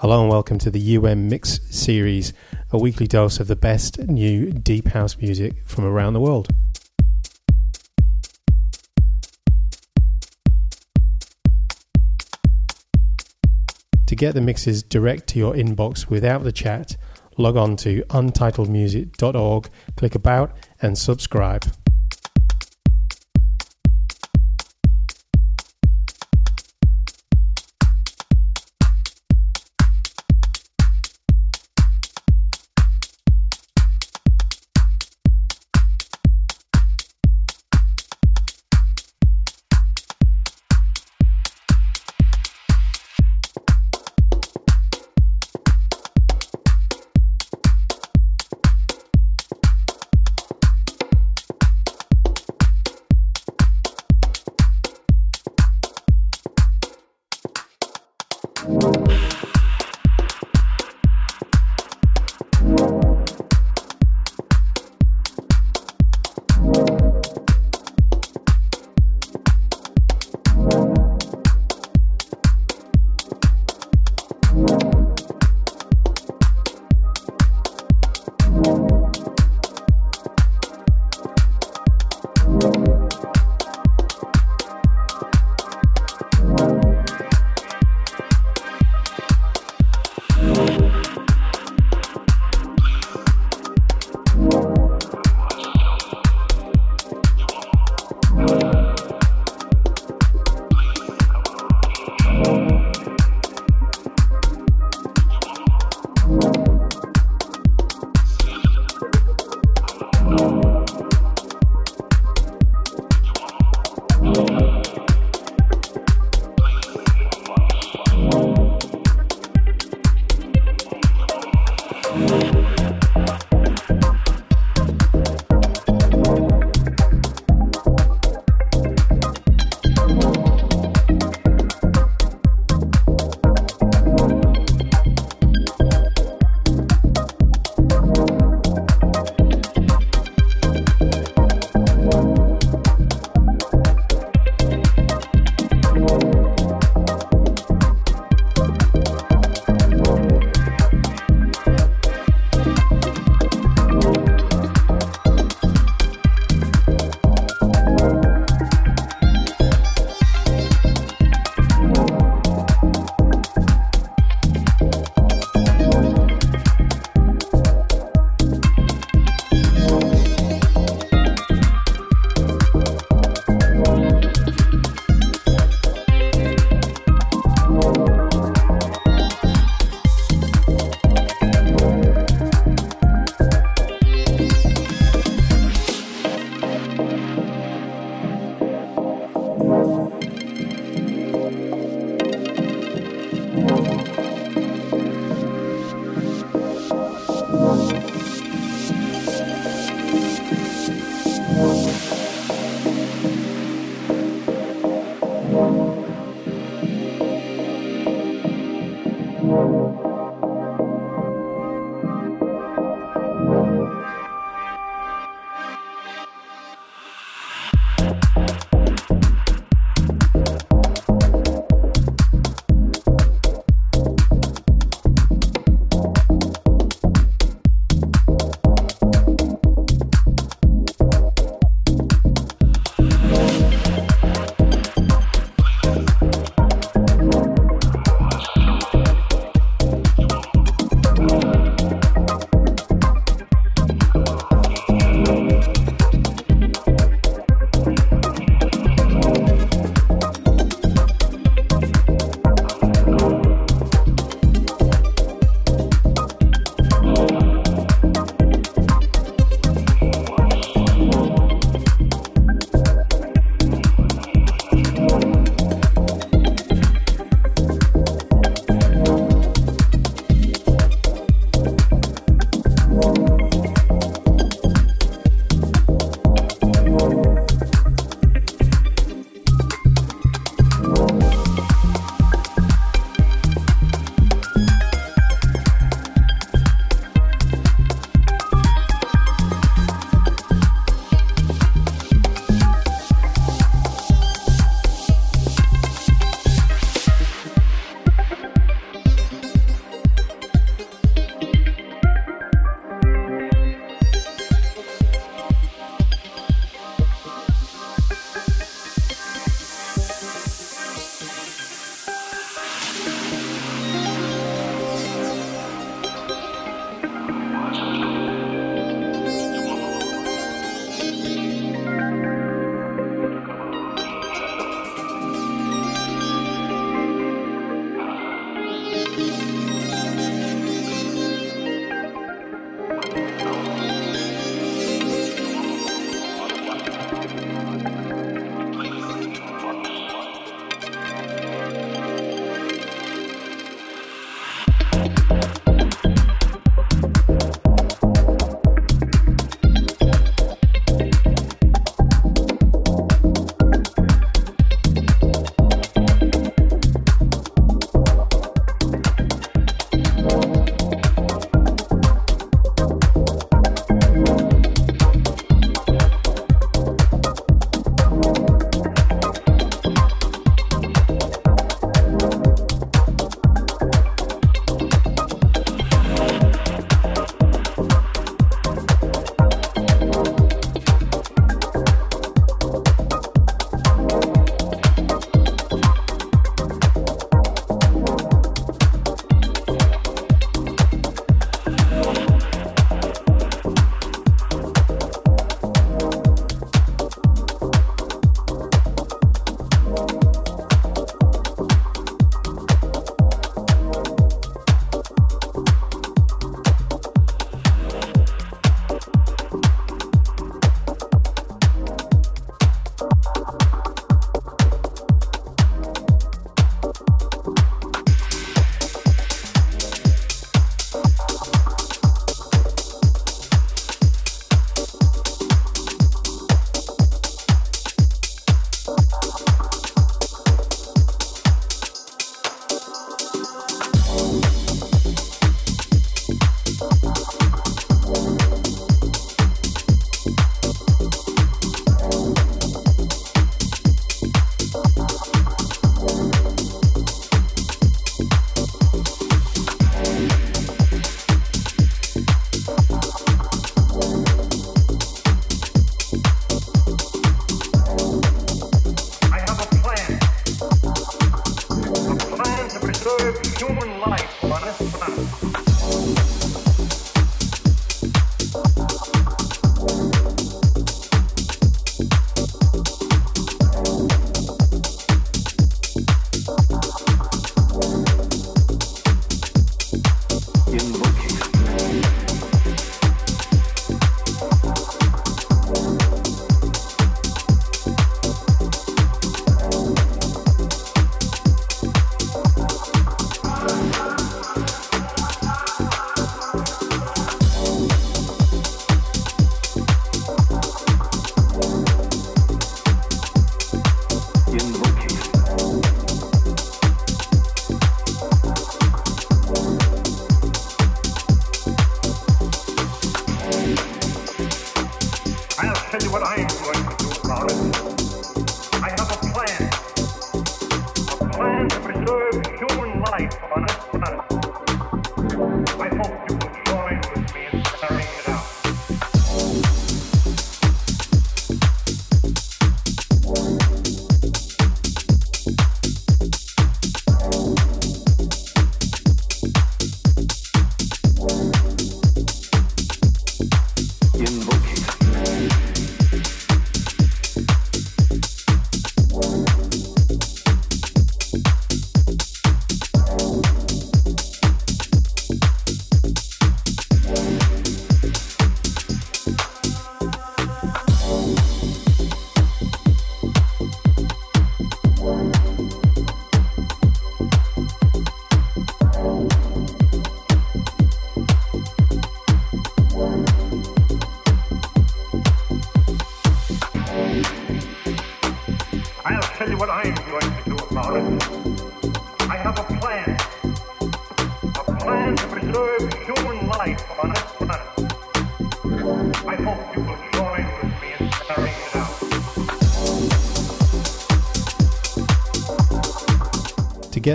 Hello and welcome to the UM Mix series, a weekly dose of the best new deep house music from around the world. To get the mixes direct to your inbox without the chat, log on to untitledmusic.org, click About, and subscribe.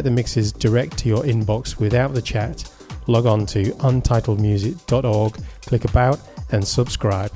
The mixes direct to your inbox without the chat, log on to untitledmusic.org, click About, and subscribe.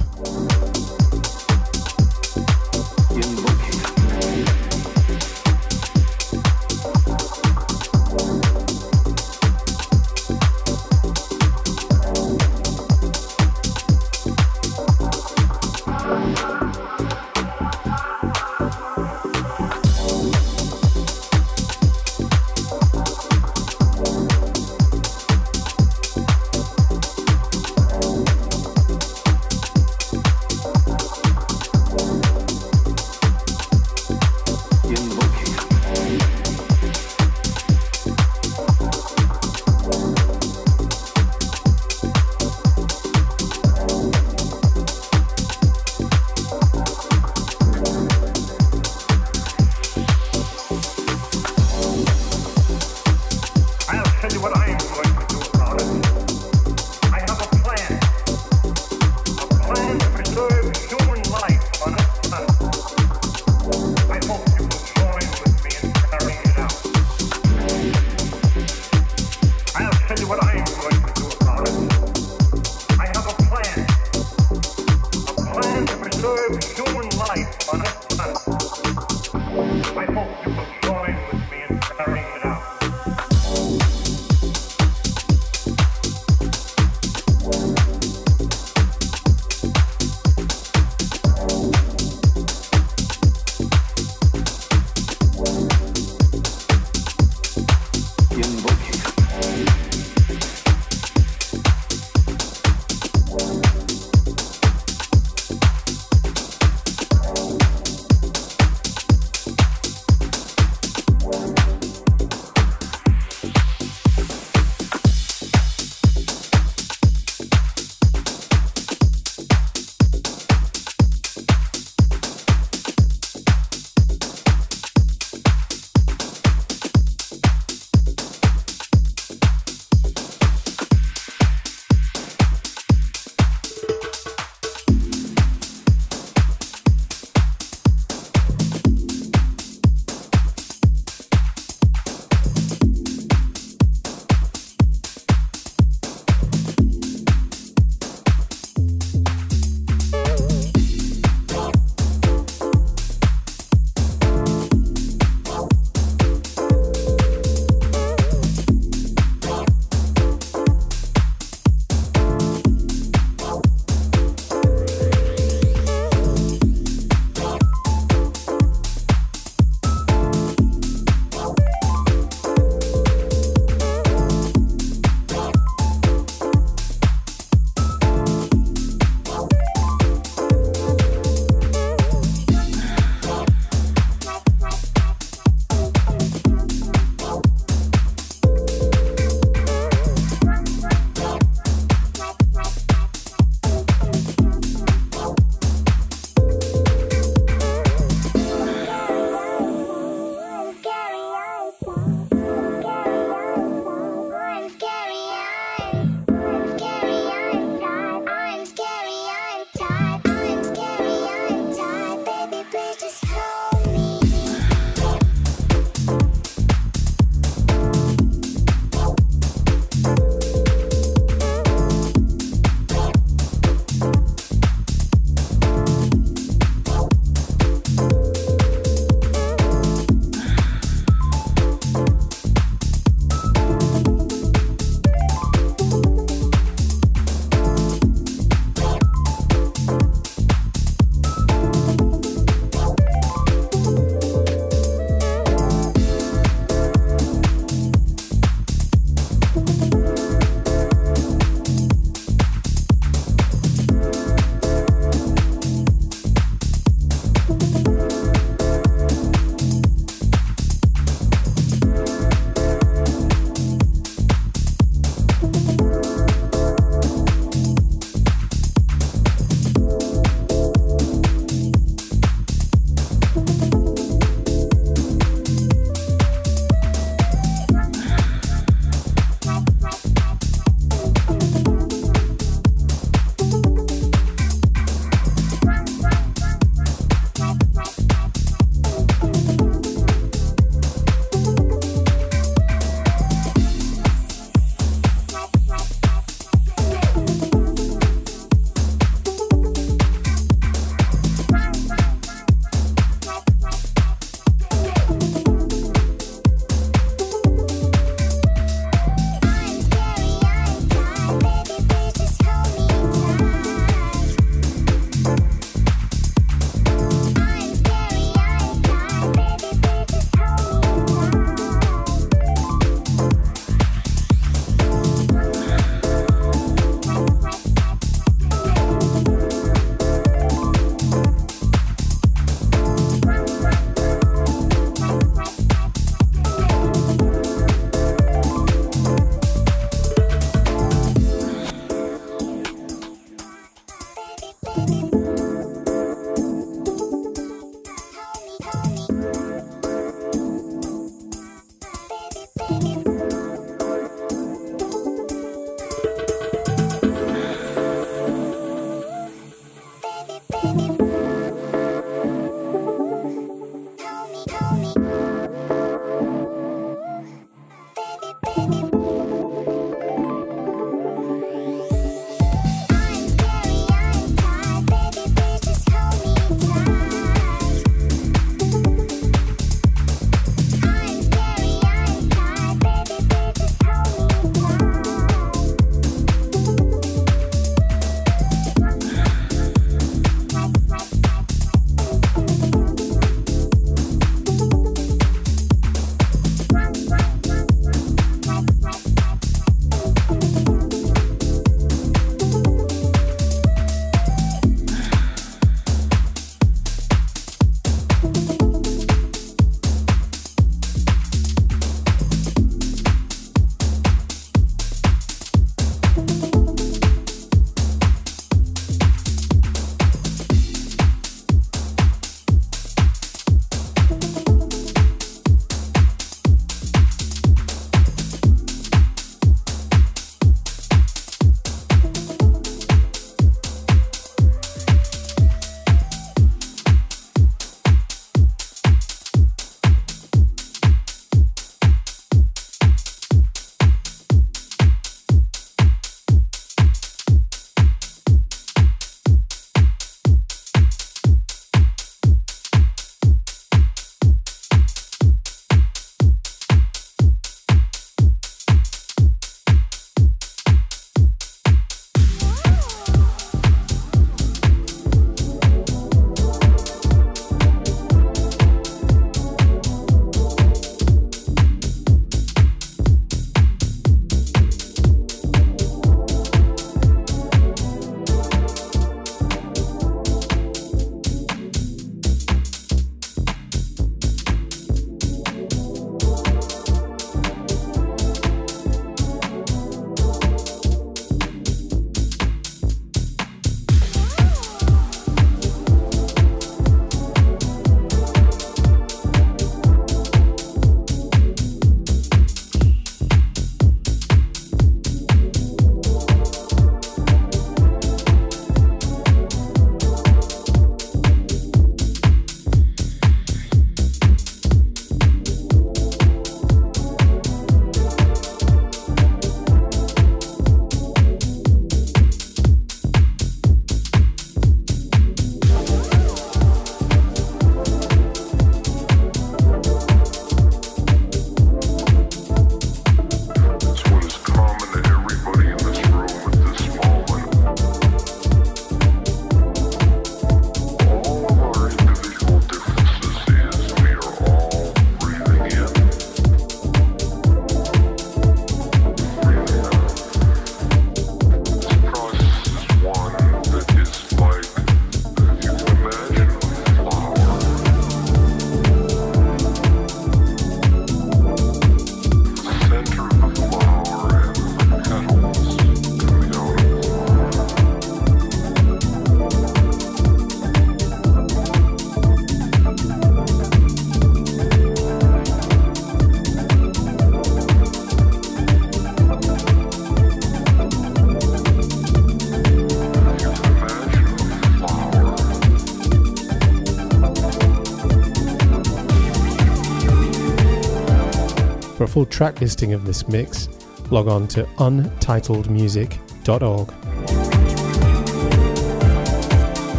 Full track listing of this mix, log on to untitledmusic.org.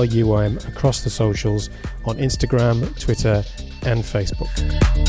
follow UIM across the socials on Instagram, Twitter, and Facebook.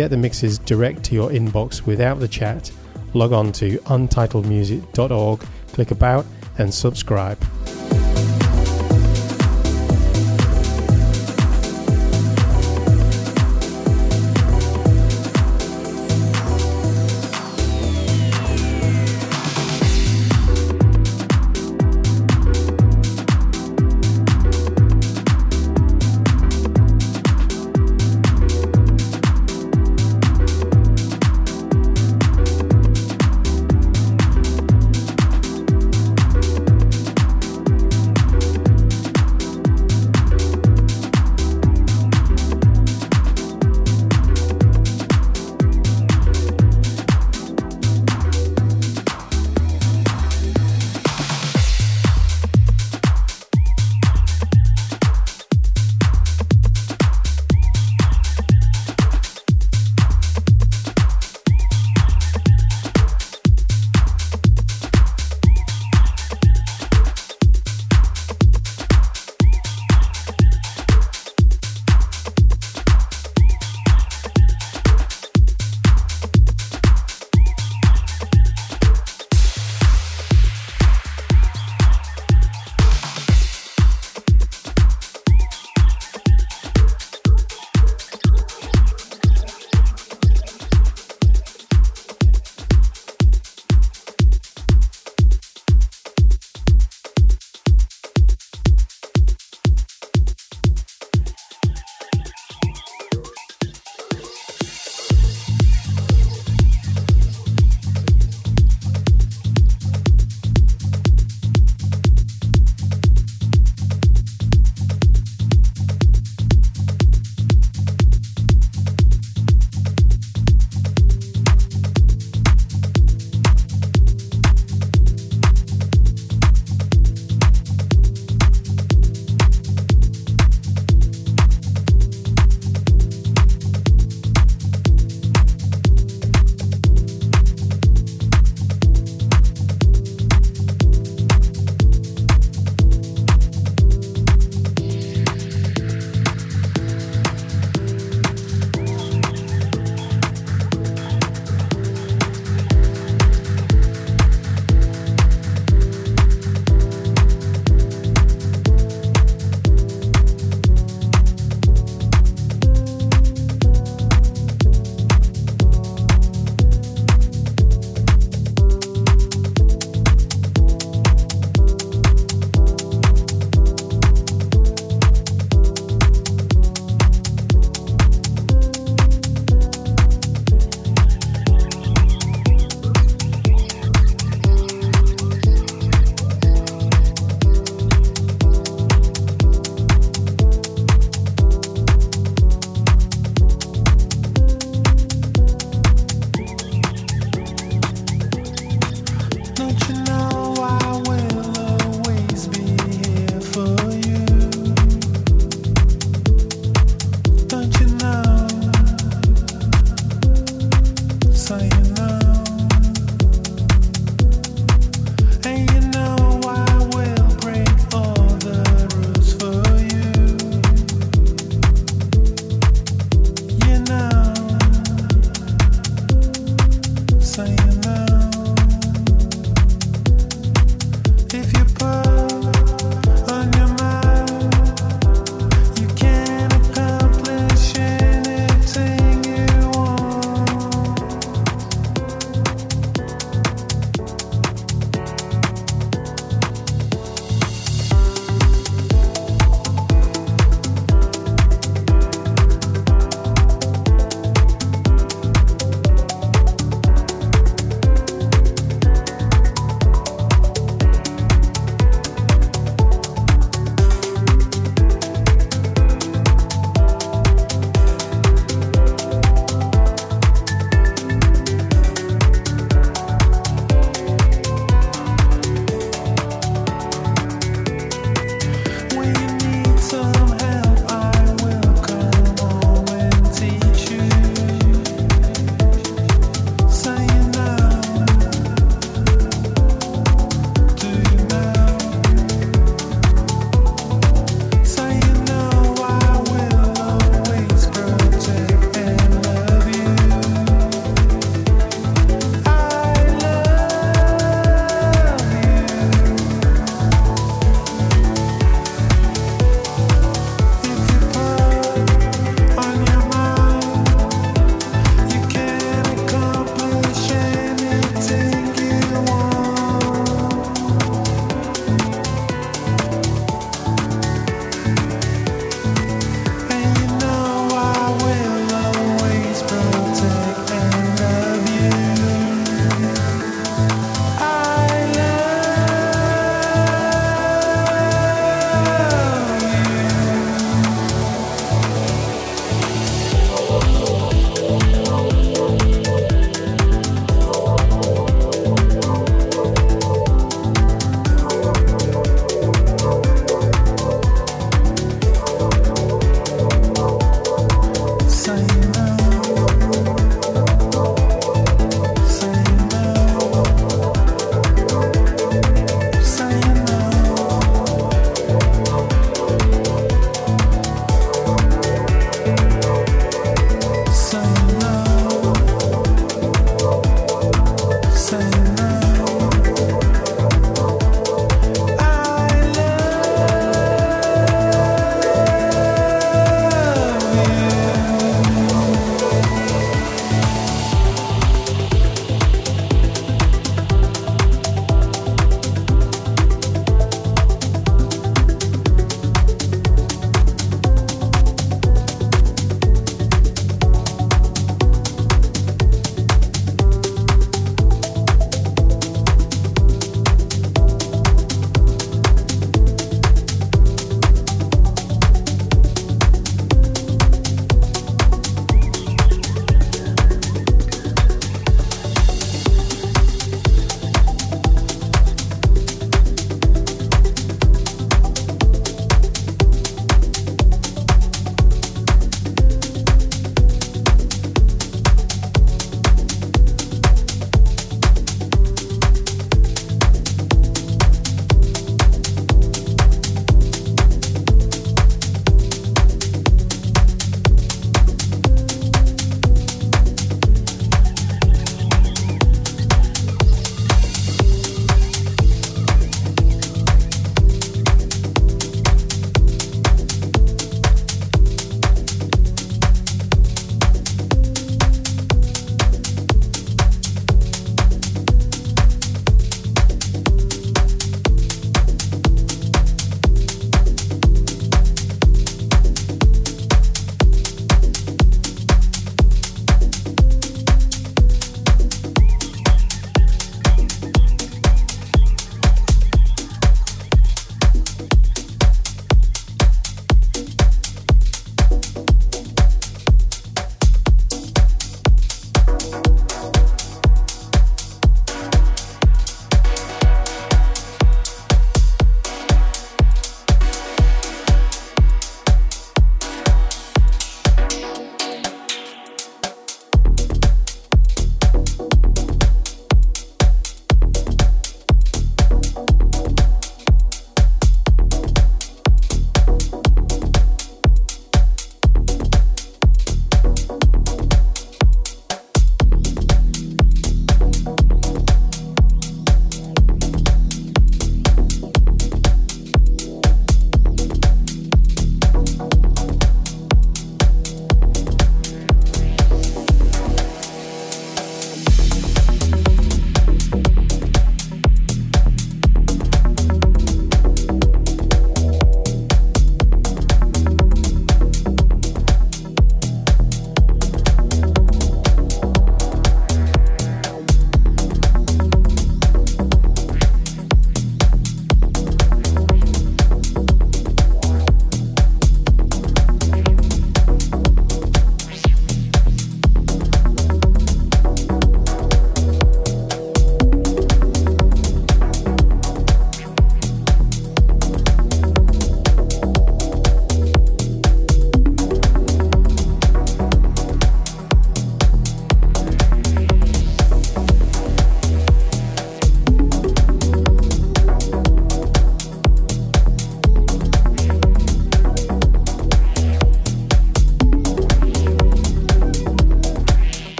Get the mixes direct to your inbox without the chat, log on to untitledmusic.org, click About, and subscribe.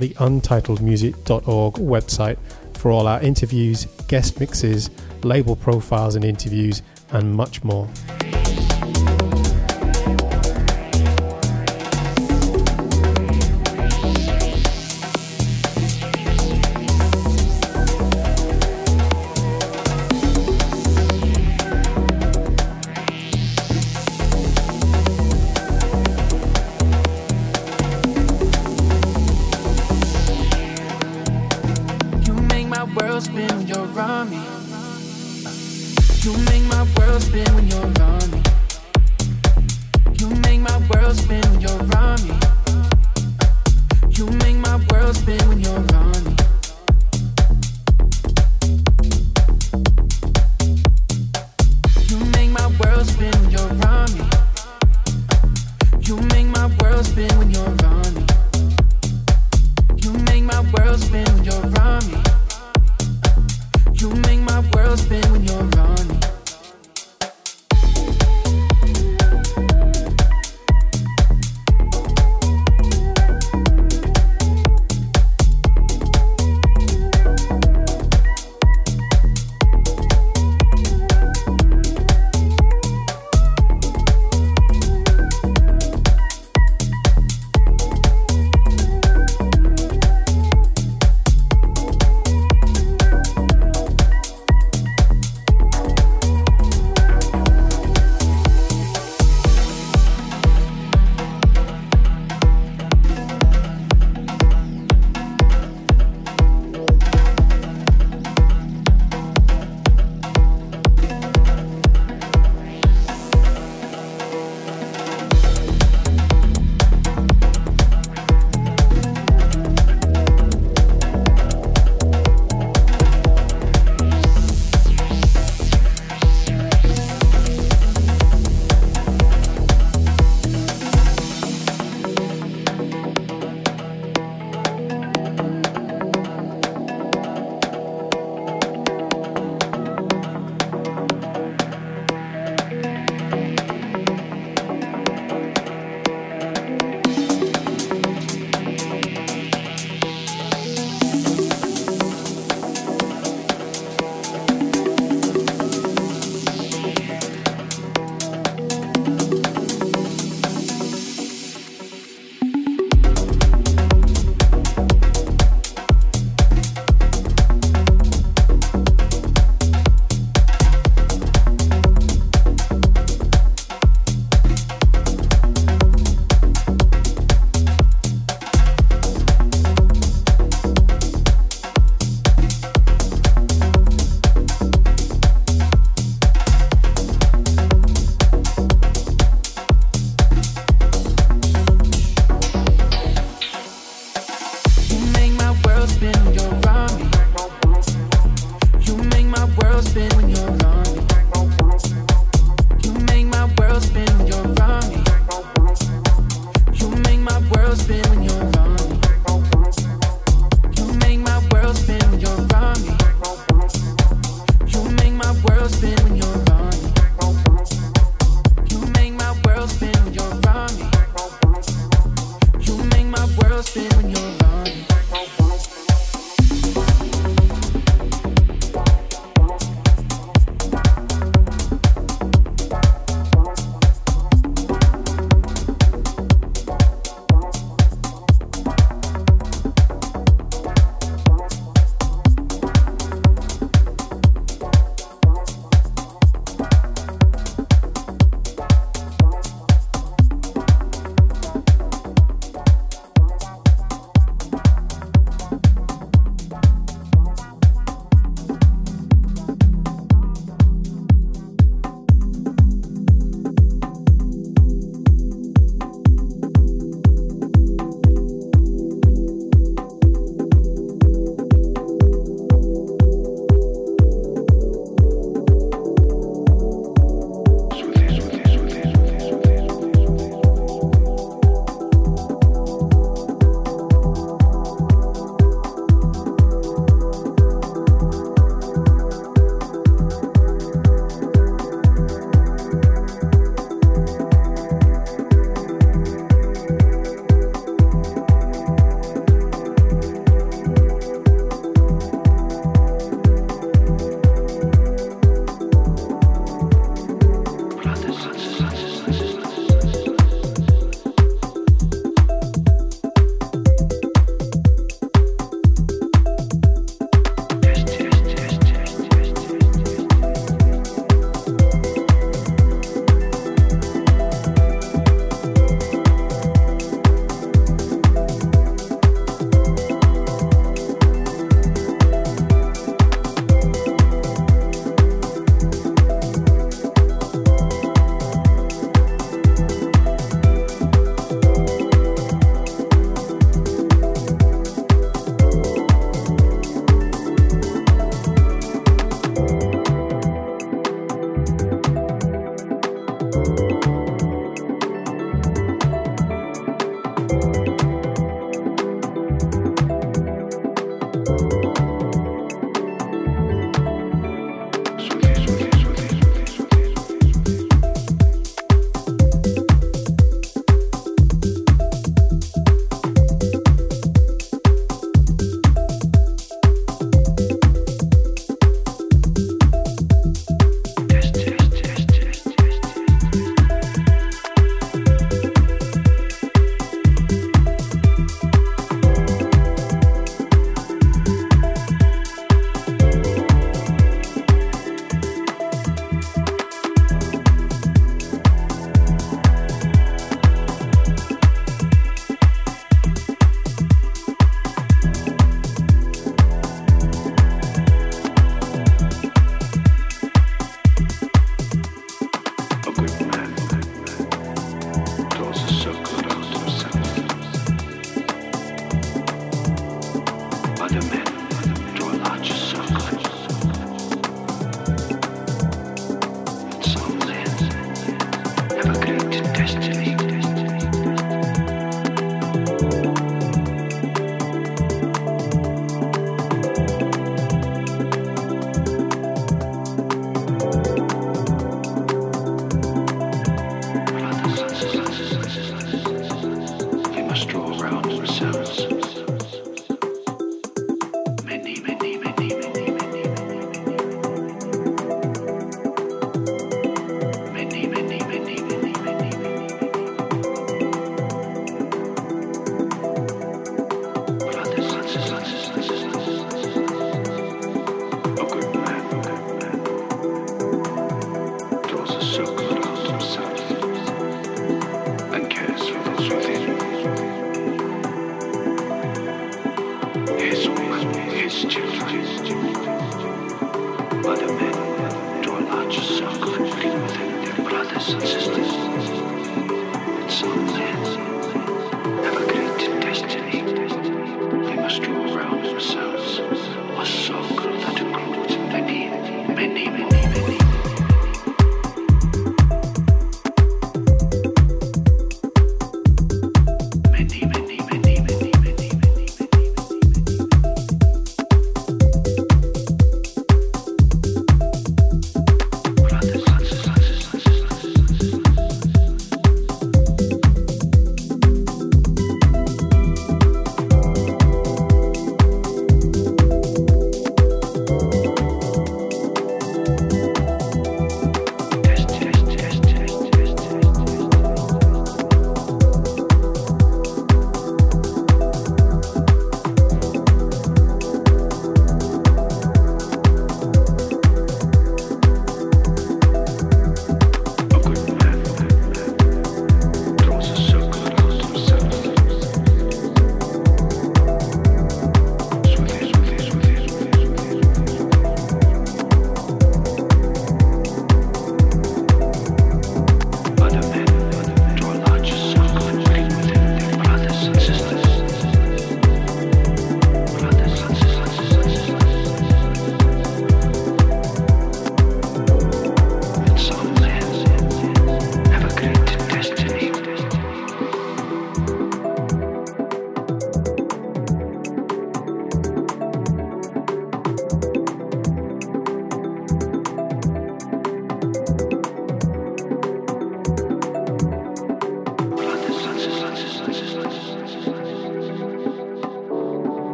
The untitledmusic.org website for all our interviews, guest mixes, label profiles and interviews, and much more. been when you're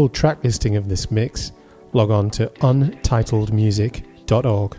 full track listing of this mix, log on to untitledmusic.org.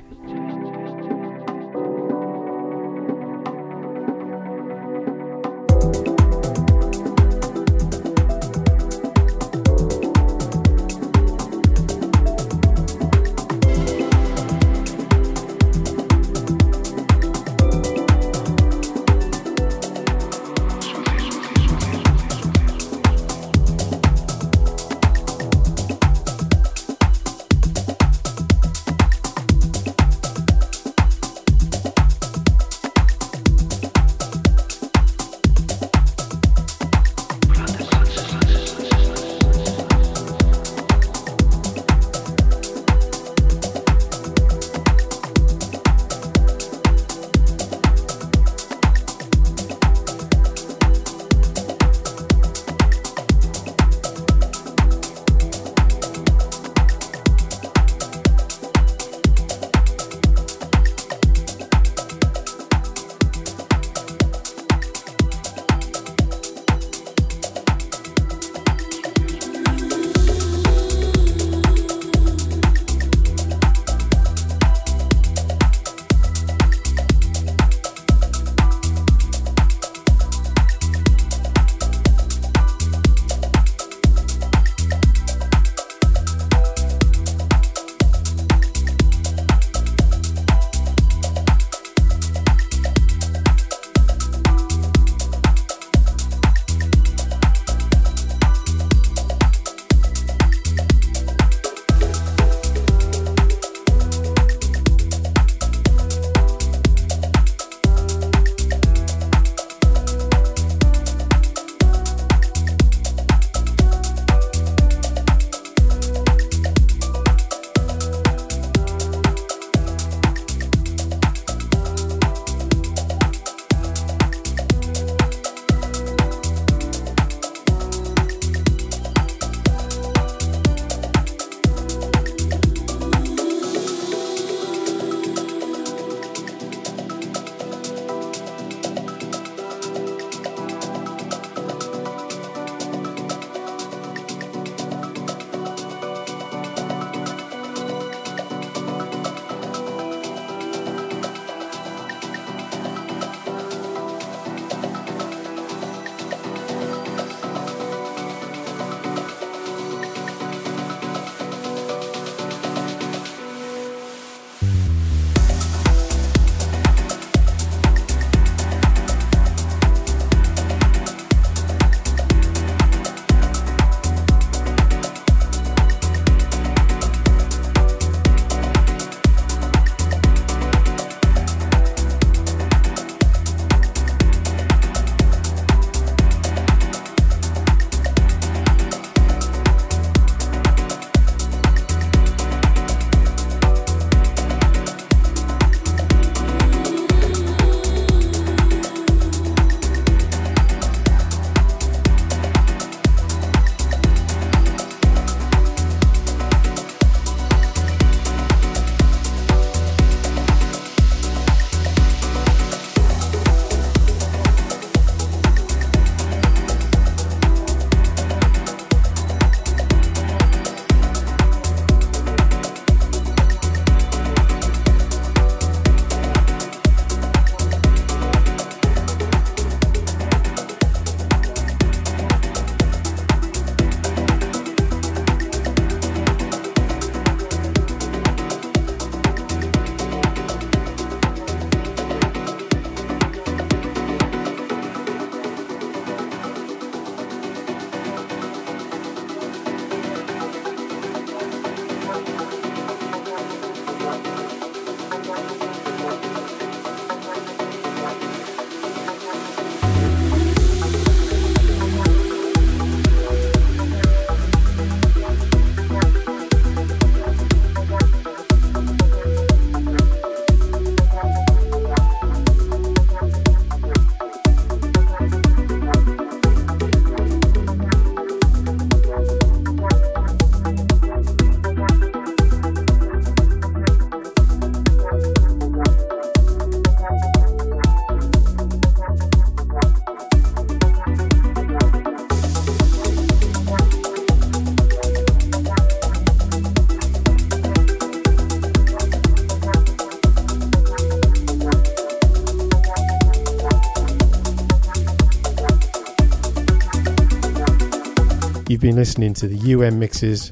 You've been listening to the UM Mixes.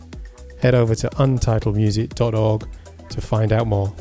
Head over to untitledmusic.org to find out more.